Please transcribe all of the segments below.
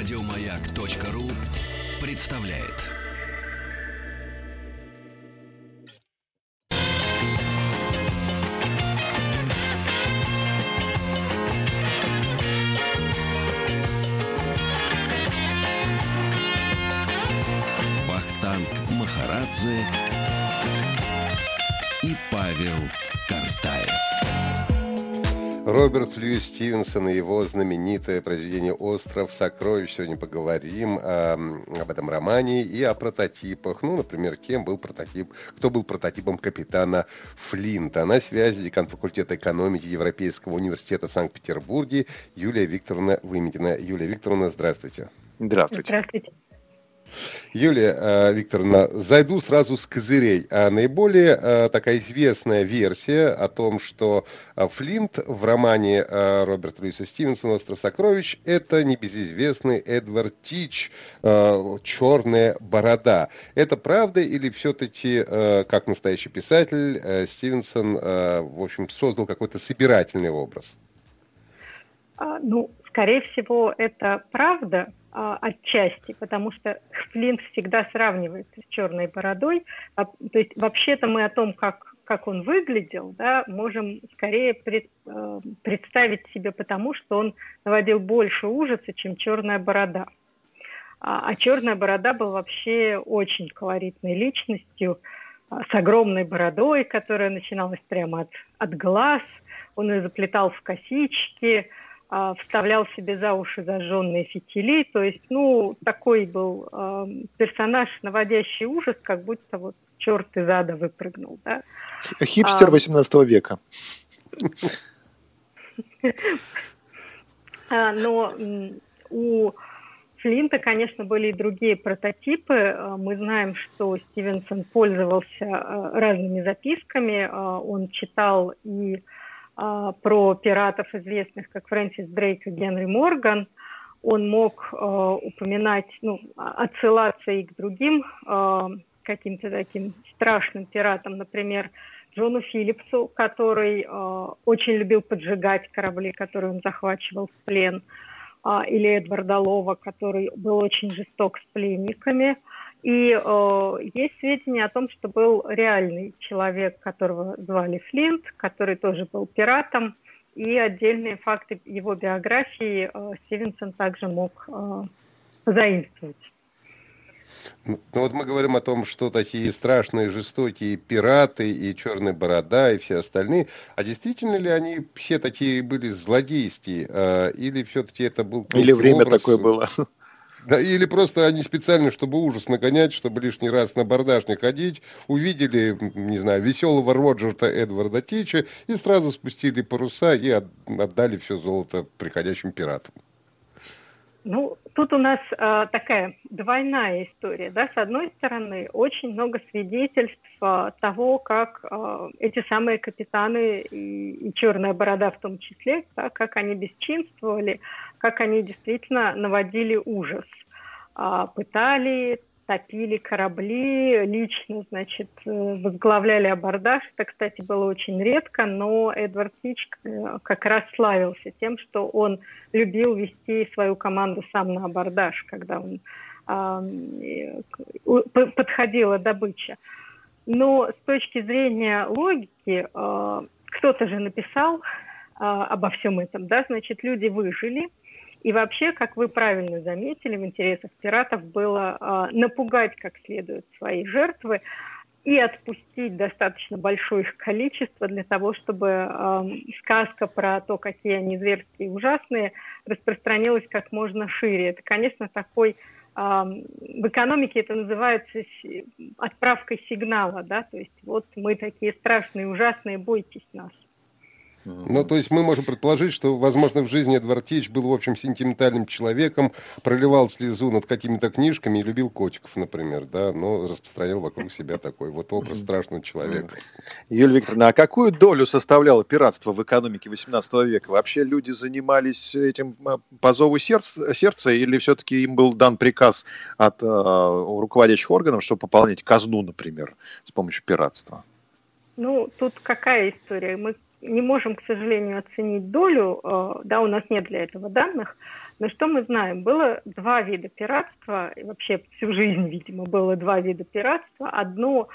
Радиомаяк.ру представляет. Вахтанг Махарадзе Роберт Льюис Стивенсон и его знаменитое произведение «Остров сокровищ». Сегодня поговорим о, об этом романе и о прототипах. Ну, например, кем был прототип, кто был прототипом капитана Флинта. На связи декан факультета экономики Европейского университета в Санкт-Петербурге Юлия Викторовна Вымитина. Юлия Викторовна, здравствуйте. Здравствуйте. Здравствуйте. Юлия э, Викторовна, зайду сразу с козырей. А наиболее э, такая известная версия о том, что э, Флинт в романе Роберта Льюиса Стивенсона «Остров сокровищ» это небезызвестный Эдвард Тич «Черная борода». Это правда или все-таки, как настоящий писатель, Стивенсон, в общем, создал какой-то собирательный образ? А, ну, скорее всего, это правда, отчасти, потому что Флинт всегда сравнивается с черной бородой. А, то есть вообще-то мы о том, как, как он выглядел, да, можем скорее пред, э, представить себе потому, что он наводил больше ужаса, чем черная борода. А, а черная борода был вообще очень колоритной личностью, а, с огромной бородой, которая начиналась прямо от, от глаз. Он ее заплетал в косички, а, вставлял себе за уши зажженные фитили. То есть, ну, такой был э, персонаж, наводящий ужас, как будто вот черт из ада выпрыгнул. Да? Хипстер а, 18 века. А, но у Флинта, конечно, были и другие прототипы. Мы знаем, что Стивенсон пользовался разными записками. Он читал и а, про пиратов, известных как Фрэнсис Дрейк и Генри Морган, он мог э, упоминать, ну, отсылаться и к другим э, каким-то таким страшным пиратам, например, Джону Филлипсу, который э, очень любил поджигать корабли, которые он захвачивал в плен, э, или Эдварда Лова, который был очень жесток с пленниками – и э, есть сведения о том, что был реальный человек, которого звали Флинт, который тоже был пиратом. И отдельные факты его биографии э, Стивенсон также мог э, заимствовать. Ну, ну вот мы говорим о том, что такие страшные, жестокие пираты и черная борода и все остальные. А действительно ли они все такие были злодейские? Э, или все-таки это был... Или время образ... такое было? Да, или просто они специально, чтобы ужас нагонять, чтобы лишний раз на бардаж не ходить, увидели, не знаю, веселого Роджерта Эдварда Тича и сразу спустили паруса и отдали все золото приходящим пиратам. Ну, тут у нас э, такая двойная история. Да? С одной стороны, очень много свидетельств э, того, как э, эти самые капитаны и, и черная борода в том числе, да, как они бесчинствовали, как они действительно наводили ужас. Э, пытали, топили корабли, лично, значит, э, возглавляли абордаж. Это, кстати, было очень редко, но Эдвард Тич э, как раз славился тем, что он любил вести свою команду сам на абордаж, когда он э, подходила добыча. Но с точки зрения логики, кто-то же написал обо всем этом, да, значит, люди выжили – и вообще, как вы правильно заметили, в интересах пиратов было э, напугать как следует свои жертвы и отпустить достаточно большое их количество для того, чтобы э, сказка про то, какие они зверские и ужасные, распространилась как можно шире. Это, конечно, такой в экономике это называется отправкой сигнала, да, то есть вот мы такие страшные, ужасные, бойтесь нас. Ну, то есть мы можем предположить, что, возможно, в жизни Эдвард Тич был, в общем, сентиментальным человеком, проливал слезу над какими-то книжками и любил котиков, например, да, но распространял вокруг себя такой вот образ страшного человека. Юлия Викторовна, а какую долю составляло пиратство в экономике 18 века? Вообще люди занимались этим а, по зову сердца, сердца или все-таки им был дан приказ от э, руководящих органов, чтобы пополнять казну, например, с помощью пиратства? Ну, тут какая история? Мы не можем, к сожалению, оценить долю, э, да, у нас нет для этого данных, но что мы знаем? Было два вида пиратства, и вообще всю жизнь, видимо, было два вида пиратства. Одно,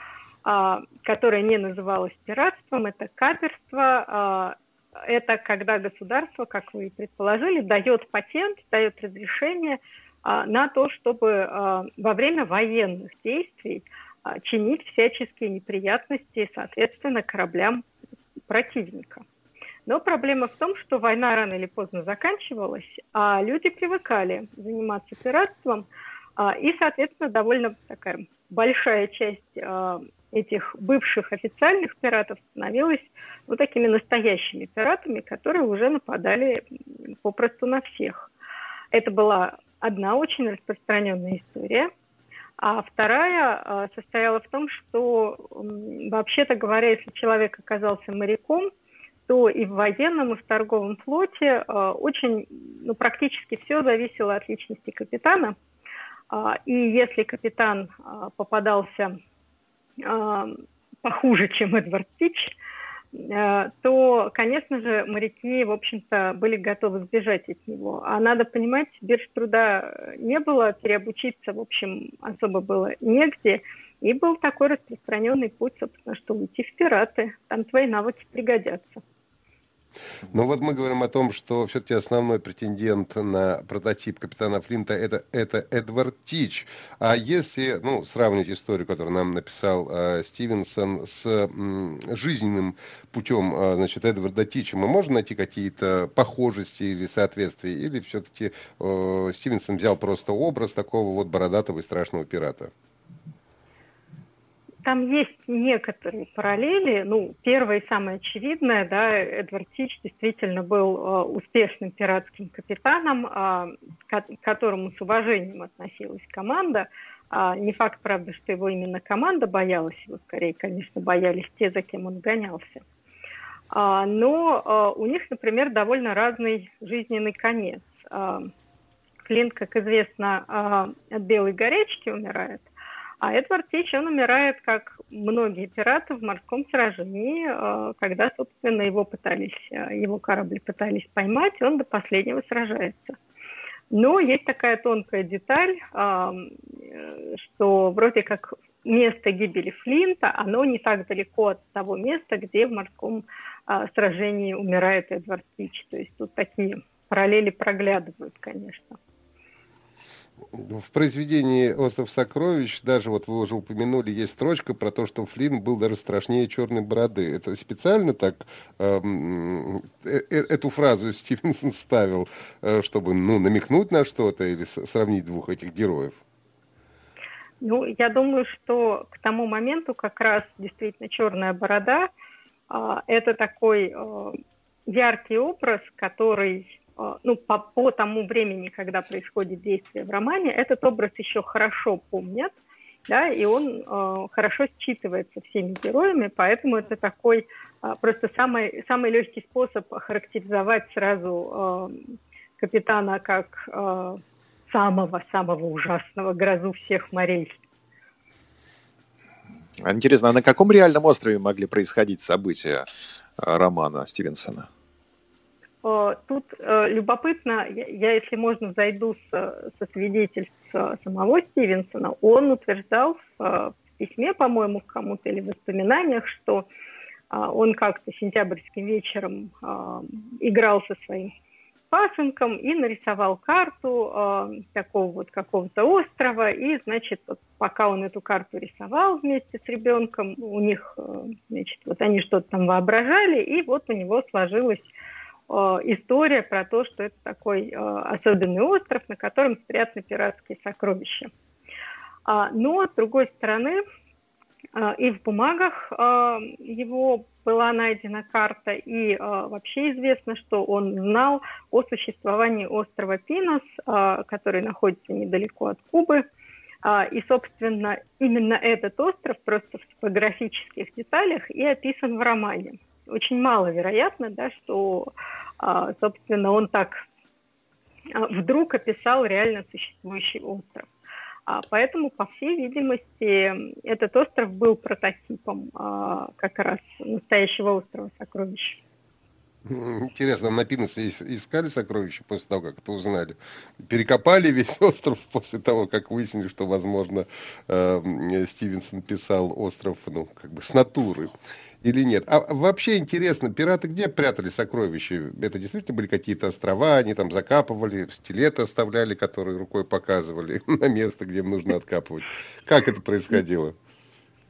а, которое не называлось пиратством, это каперство, а, это когда государство, как вы и предположили, дает патент, дает разрешение а, на то, чтобы во время военных действий чинить всяческие неприятности, соответственно, кораблям противника. Но проблема в том, что война рано или поздно заканчивалась, а люди привыкали заниматься пиратством, а, и, соответственно, довольно такая большая часть а, этих бывших официальных пиратов становилась вот такими настоящими пиратами, которые уже нападали попросту на всех. Это была одна очень распространенная история. А вторая а, состояла в том, что, вообще-то говоря, если человек оказался моряком – то и в военном, и в торговом флоте э, очень, ну, практически все зависело от личности капитана. Э, и если капитан попадался похуже, чем Эдвард Тич, то, конечно же, моряки, в общем-то, были готовы сбежать от него. А надо понимать, бирж труда не было, переобучиться, в общем, особо было негде. И был такой распространенный путь, собственно, что уйти в пираты. Там твои навыки пригодятся. Но вот мы говорим о том, что все-таки основной претендент на прототип капитана Флинта это, это Эдвард Тич. А если ну, сравнить историю, которую нам написал э, Стивенсон, с м, жизненным путем э, значит, Эдварда Тича, мы можем найти какие-то похожести или соответствия? Или все-таки э, Стивенсон взял просто образ такого вот бородатого и страшного пирата? Там есть некоторые параллели. Ну, первая и самая очевидная, да, Эдвард Тич действительно был э, успешным пиратским капитаном, э, к которому с уважением относилась команда. А, не факт, правда, что его именно команда боялась, его скорее, конечно, боялись те, за кем он гонялся. А, но а, у них, например, довольно разный жизненный конец. А, Флинт, как известно, а, от белой горячки умирает – а Эдвард Тич, он умирает, как многие пираты в морском сражении, э, когда, собственно, его пытались, э, его корабли пытались поймать, он до последнего сражается. Но есть такая тонкая деталь, э, что вроде как место гибели Флинта, оно не так далеко от того места, где в морском сражении умирает Эдвард Тич. То есть тут такие параллели проглядывают, конечно в произведении «Остров сокровищ», даже вот вы уже упомянули, есть строчка про то, что Флинн был даже страшнее черной бороды. Это специально так эм, э, э, эту фразу Стивенсон вставил, э, чтобы ну, намекнуть на что-то или сравнить двух этих героев? Ну, я думаю, что к тому моменту как раз действительно черная борода э, это такой э, яркий образ, который ну, по, по тому времени, когда происходит действие в романе, этот образ еще хорошо помнят, да, и он э, хорошо считывается всеми героями, поэтому это такой э, просто самый, самый легкий способ охарактеризовать сразу э, капитана как э, самого-самого ужасного грозу всех морей. Интересно, а на каком реальном острове могли происходить события э, романа Стивенсона? Э, тут э, любопытно, я, если можно, зайду с, со свидетельств э, самого Стивенсона. Он утверждал в письме, по-моему, кому-то или в воспоминаниях, что он как-то сентябрьским вечером играл со своим пасынком и нарисовал карту такого вот какого-то острова. И, значит, вот пока он эту карту рисовал вместе с ребенком, у них, значит, вот они что-то там воображали, и вот у него сложилось Э, история про то, что это такой э, особенный остров, на котором спрятаны пиратские сокровища. А, но, с другой стороны, э, и в бумагах его была найдена карта, и вообще известно, что он знал о существовании острова Пинос, который находится недалеко от Кубы. И, собственно, именно этот остров просто в топографических деталях и описан в романе очень маловероятно, да, что, а, собственно, он так а, вдруг описал реально существующий остров. А, поэтому, по всей видимости, этот остров был прототипом как раз настоящего острова сокровищ. Интересно, на Пиносе искали сокровища после того, как это узнали? Перекопали весь остров после того, как выяснили, что, возможно, э, Стивенсон писал остров, ну, как бы с натуры или нет. А вообще интересно, пираты где прятали сокровища? Это действительно были какие-то острова, они там закапывали, стилеты оставляли, которые рукой показывали на место, где им нужно откапывать. Как это происходило?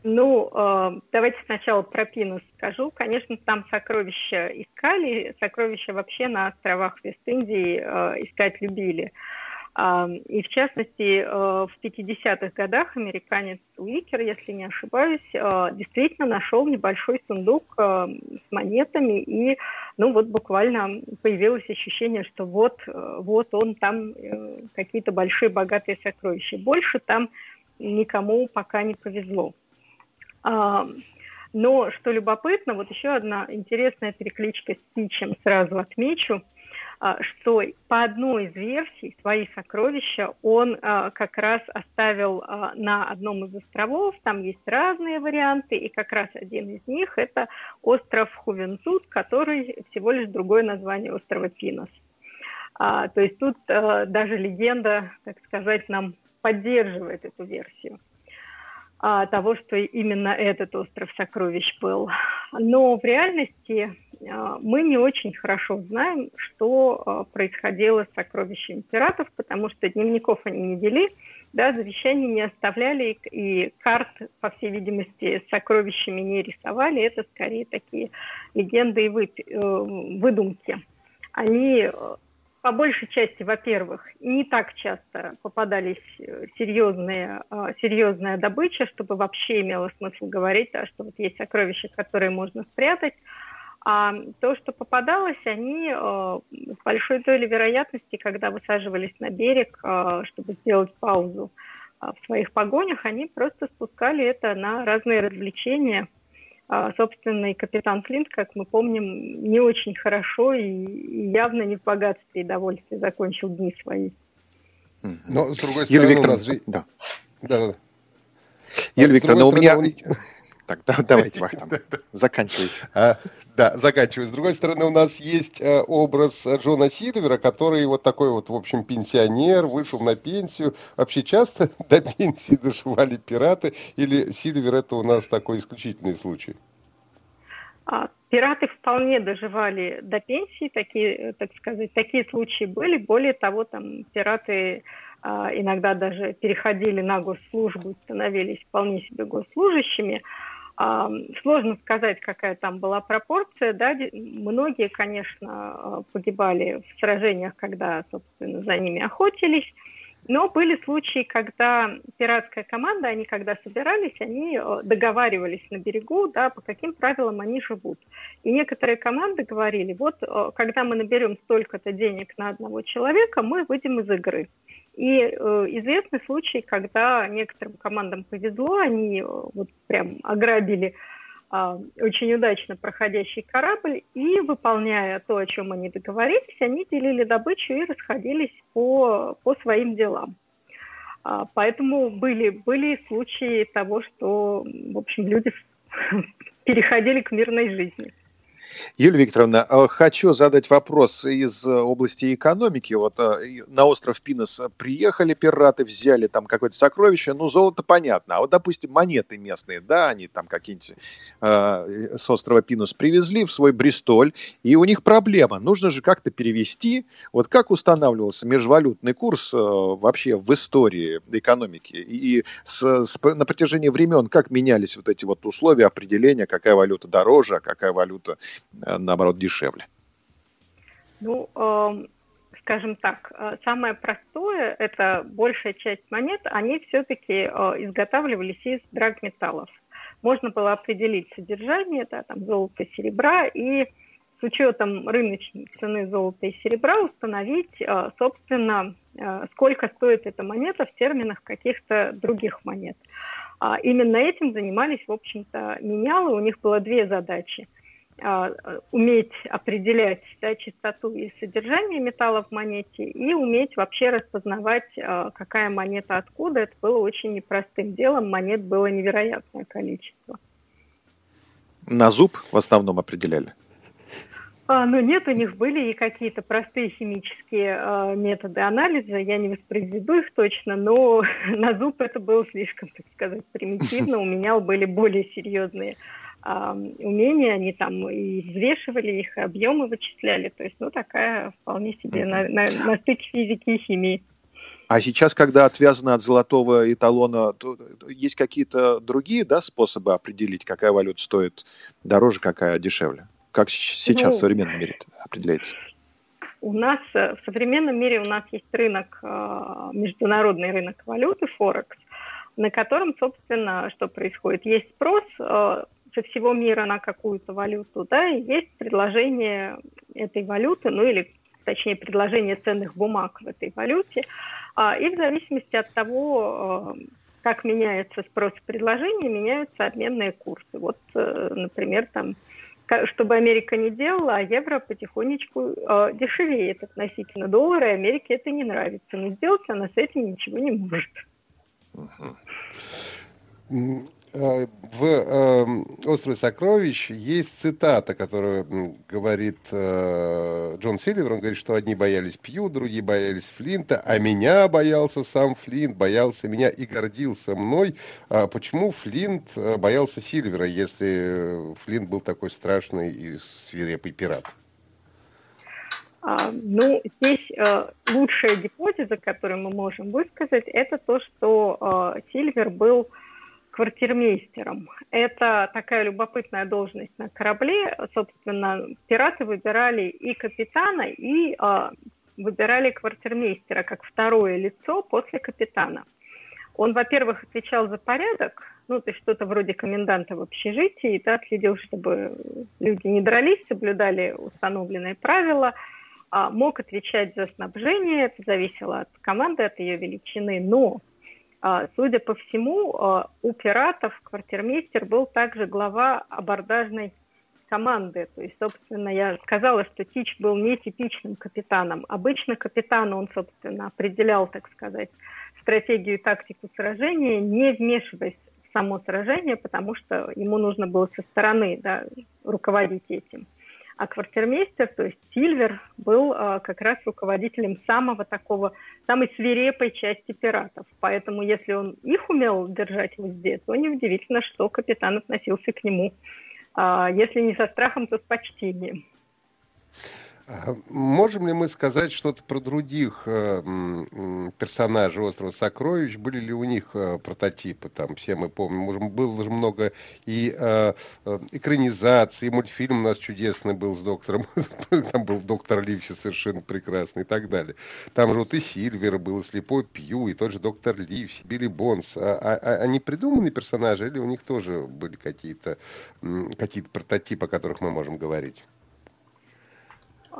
Ну, э, давайте сначала про Пинус скажу. Конечно, там сокровища искали, сокровища вообще на островах Вест-Индии э, искать любили. И в частности, э, в 50-х годах американец Уикер, если не ошибаюсь, э, действительно нашел небольшой сундук э, с монетами, и ну вот буквально появилось ощущение, что вот, вот он там какие-то большие богатые сокровища. Больше там никому пока не повезло. Но что любопытно, вот еще одна интересная перекличка с Тичем сразу отмечу – что по одной из версий свои сокровища он а, как раз оставил а, на одном из островов, там есть разные варианты, и как раз один из них это остров Хувенцут, который всего лишь другое название острова Пинос. То есть тут даже легенда, так сказать, нам поддерживает эту версию того, что именно этот остров сокровищ был. Но в реальности а, мы не очень хорошо знаем, что а, происходило с сокровищами пиратов, потому что дневников они не вели, да, завещаний не оставляли и карт, по всей видимости, с сокровищами не рисовали. Это скорее такие легенды и э, выдумки. Они э, по большей части, во-первых, не так часто попадались э, серьезные, серьезная добыча, чтобы вообще имело смысл говорить, да, что вот есть сокровища, которые можно спрятать, а то, что попадалось, они э, с большой долей вероятности, когда высаживались на берег, э, чтобы сделать паузу э, в своих погонях, они просто спускали это на разные развлечения. Э, собственный капитан Флинт, как мы помним, не очень хорошо и, явно не в богатстве и довольстве закончил дни свои. Но, с другой стороны, Юлия Викторовна, нас... да. Да, да. Юлия Викторовна, у меня... Так, да, давайте, Вахтанг, заканчивайте. А, да, заканчиваю. С другой стороны, у нас есть э, образ Джона Сильвера, который вот такой вот, в общем, пенсионер, вышел на пенсию. Вообще часто до пенсии доживали пираты, или Сильвер это у нас такой исключительный случай? А, пираты вполне доживали до пенсии, такие, так сказать, такие случаи были. Более того, там пираты а, иногда даже переходили на госслужбу, становились вполне себе госслужащими. Сложно сказать, какая там была пропорция. Да? Многие, конечно, погибали в сражениях, когда, собственно, за ними охотились. Но были случаи, когда пиратская команда, они когда собирались, они э, договаривались на берегу, да, по каким правилам они живут. И некоторые команды говорили, вот э, когда мы наберем столько-то денег на одного человека, мы выйдем из игры. И э, известны случаи, когда некоторым командам повезло, они э, вот прям ограбили очень удачно проходящий корабль, и, выполняя то, о чем они договорились, они делили добычу и расходились по, по своим делам. А, поэтому были, были случаи того, что, в общем, люди переходили к мирной жизни. Юлия Викторовна, э, хочу задать вопрос из э, области экономики. Вот э, на остров Пинос приехали пираты, взяли там какое-то сокровище, ну, золото понятно. А вот, допустим, монеты местные, да, они там какие-нибудь э, с острова Пинос привезли в свой Бристоль, и у них проблема. Нужно же как-то перевести. Вот как устанавливался межвалютный курс э, вообще в истории экономики? И с, с, на протяжении времен как менялись вот эти вот условия определения, какая валюта дороже, а какая валюта наоборот, дешевле? Ну, э, скажем так, э, самое простое – это большая часть монет, они все-таки э, изготавливались из драгметаллов. Можно было определить содержание, да, там, золота, серебра, и с учетом рыночной цены золота и серебра установить, э, собственно, э, сколько стоит эта монета в терминах каких-то других монет. А именно этим занимались, в общем-то, менялы. У них было две задачи – уметь определять да, чистоту и содержание металла в монете и уметь вообще распознавать, а, какая монета откуда. Это было очень непростым делом. Монет было невероятное количество. На зуб в основном определяли? А, ну нет, у них были и какие-то простые химические э, методы анализа, я не воспроизведу их точно, но на зуб это было слишком, так сказать, примитивно. У меня были более серьезные э, умения, они там и взвешивали их, объемы вычисляли. То есть, ну, такая вполне себе на, на, на стыке физики и химии. А сейчас, когда отвязано от золотого эталона, то есть какие-то другие да, способы определить, какая валюта стоит дороже, какая дешевле? Как сейчас ну, в современном мире определяется? У нас э, в современном мире у нас есть рынок, э, международный рынок валюты Форекс, на котором, собственно, что происходит? Есть спрос э, со всего мира на какую-то валюту, да, и есть предложение этой валюты, ну или точнее предложение ценных бумаг в этой валюте, а, и в зависимости от того, как меняется спрос и предложение, меняются обменные курсы. Вот, например, там чтобы Америка не делала, а евро потихонечку э, дешевеет относительно доллара, и Америке это не нравится. Но сделать она с этим ничего не может. Э, в э, «Острове сокровищ» есть цитата, которую говорит э, Джон Сильвер. Он говорит, что одни боялись Пью, другие боялись Флинта, а меня боялся сам Флинт, боялся меня и гордился мной. А почему Флинт э, боялся Сильвера, если Флинт был такой страшный и свирепый пират? А, ну, здесь э, лучшая гипотеза, которую мы можем высказать, это то, что э, Сильвер был квартирмейстером. Это такая любопытная должность на корабле. Собственно, пираты выбирали и капитана, и э, выбирали квартирмейстера как второе лицо после капитана. Он, во-первых, отвечал за порядок, ну, то есть что-то вроде коменданта в общежитии, да, следил, чтобы люди не дрались, соблюдали установленные правила, а мог отвечать за снабжение, это зависело от команды, от ее величины, но судя по всему, а, у пиратов квартирмейстер был также глава абордажной команды. То есть, собственно, я сказала, что Тич был нетипичным капитаном. Обычно капитан, он, собственно, определял, так сказать, стратегию и тактику сражения, не вмешиваясь в само сражение, потому что ему нужно было со стороны да, руководить этим. А квартирмейстер, то есть Сильвер, был э, как раз руководителем самого такого, самой свирепой части пиратов. Поэтому если он их умел держать в узде, то неудивительно, что капитан относился к нему, э, если не со страхом, то с почтением. А можем ли мы сказать что-то про других э, персонажей «Острова сокровищ»? Были ли у них э, прототипы? Там все мы помним. Было же много и э, экранизаций, и мультфильм у нас чудесный был с доктором. Там был доктор Ливси совершенно прекрасный и так далее. Там же вот и Сильвер был, и Слепой Пью, и тот же доктор Ливси, Билли Бонс. А, а, они придуманные персонажи или у них тоже были какие-то какие прототипы, о которых мы можем говорить?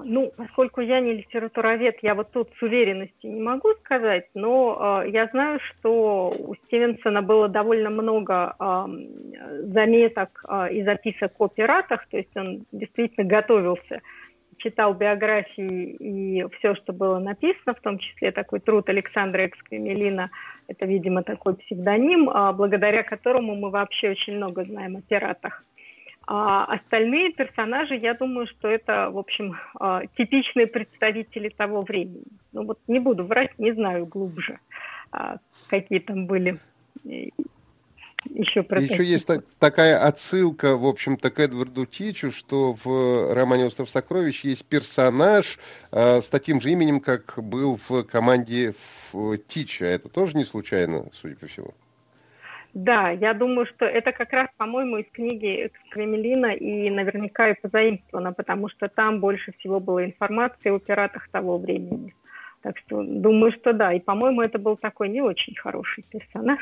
Ну, поскольку я не литературовед, я вот тут с уверенностью не могу сказать, но э, я знаю, что у Стивенсона было довольно много э, заметок э, и записок о пиратах, то есть он действительно готовился, читал биографии и все, что было написано, в том числе такой труд Александра Эксквемелина, это, видимо, такой псевдоним, э, благодаря которому мы вообще очень много знаем о пиратах. А остальные персонажи, я думаю, что это, в общем, а, типичные представители того времени. Ну вот не буду врать, не знаю глубже, а, какие там были еще прототипы. Еще есть та- такая отсылка, в общем-то, к Эдварду Тичу, что в романе «Остров сокровищ» есть персонаж э, с таким же именем, как был в команде Тича. Это тоже не случайно, судя по всему? Да, я думаю, что это как раз, по-моему, из книги Кремелина и наверняка и позаимствовано, потому что там больше всего было информации о пиратах того времени. Так что думаю, что да. И, по-моему, это был такой не очень хороший персонаж.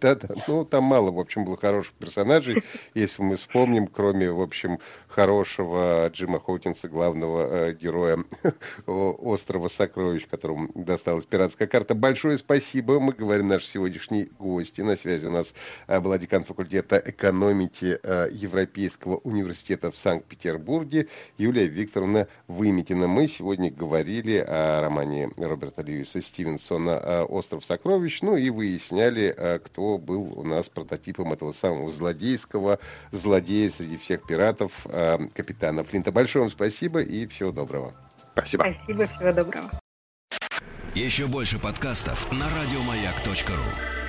Да-да, ну там мало, в общем, было хороших персонажей, если мы вспомним, кроме, в общем, хорошего Джима Хоукинса, главного э, героя «Острова сокровищ», которому досталась пиратская карта. Большое спасибо, мы говорим наши сегодняшние гости. На связи у нас э, была декан факультета экономики э, Европейского университета в Санкт-Петербурге Юлия Викторовна Выметина. Мы сегодня говорили о романе Роберта Льюиса Стивенсона «Остров сокровищ», ну и выясняли, выясняли, кто был у нас прототипом этого самого злодейского злодея среди всех пиратов, капитана Флинта. Большое вам спасибо и всего доброго. Спасибо. Спасибо, всего доброго. Еще больше подкастов на радиомаяк.ру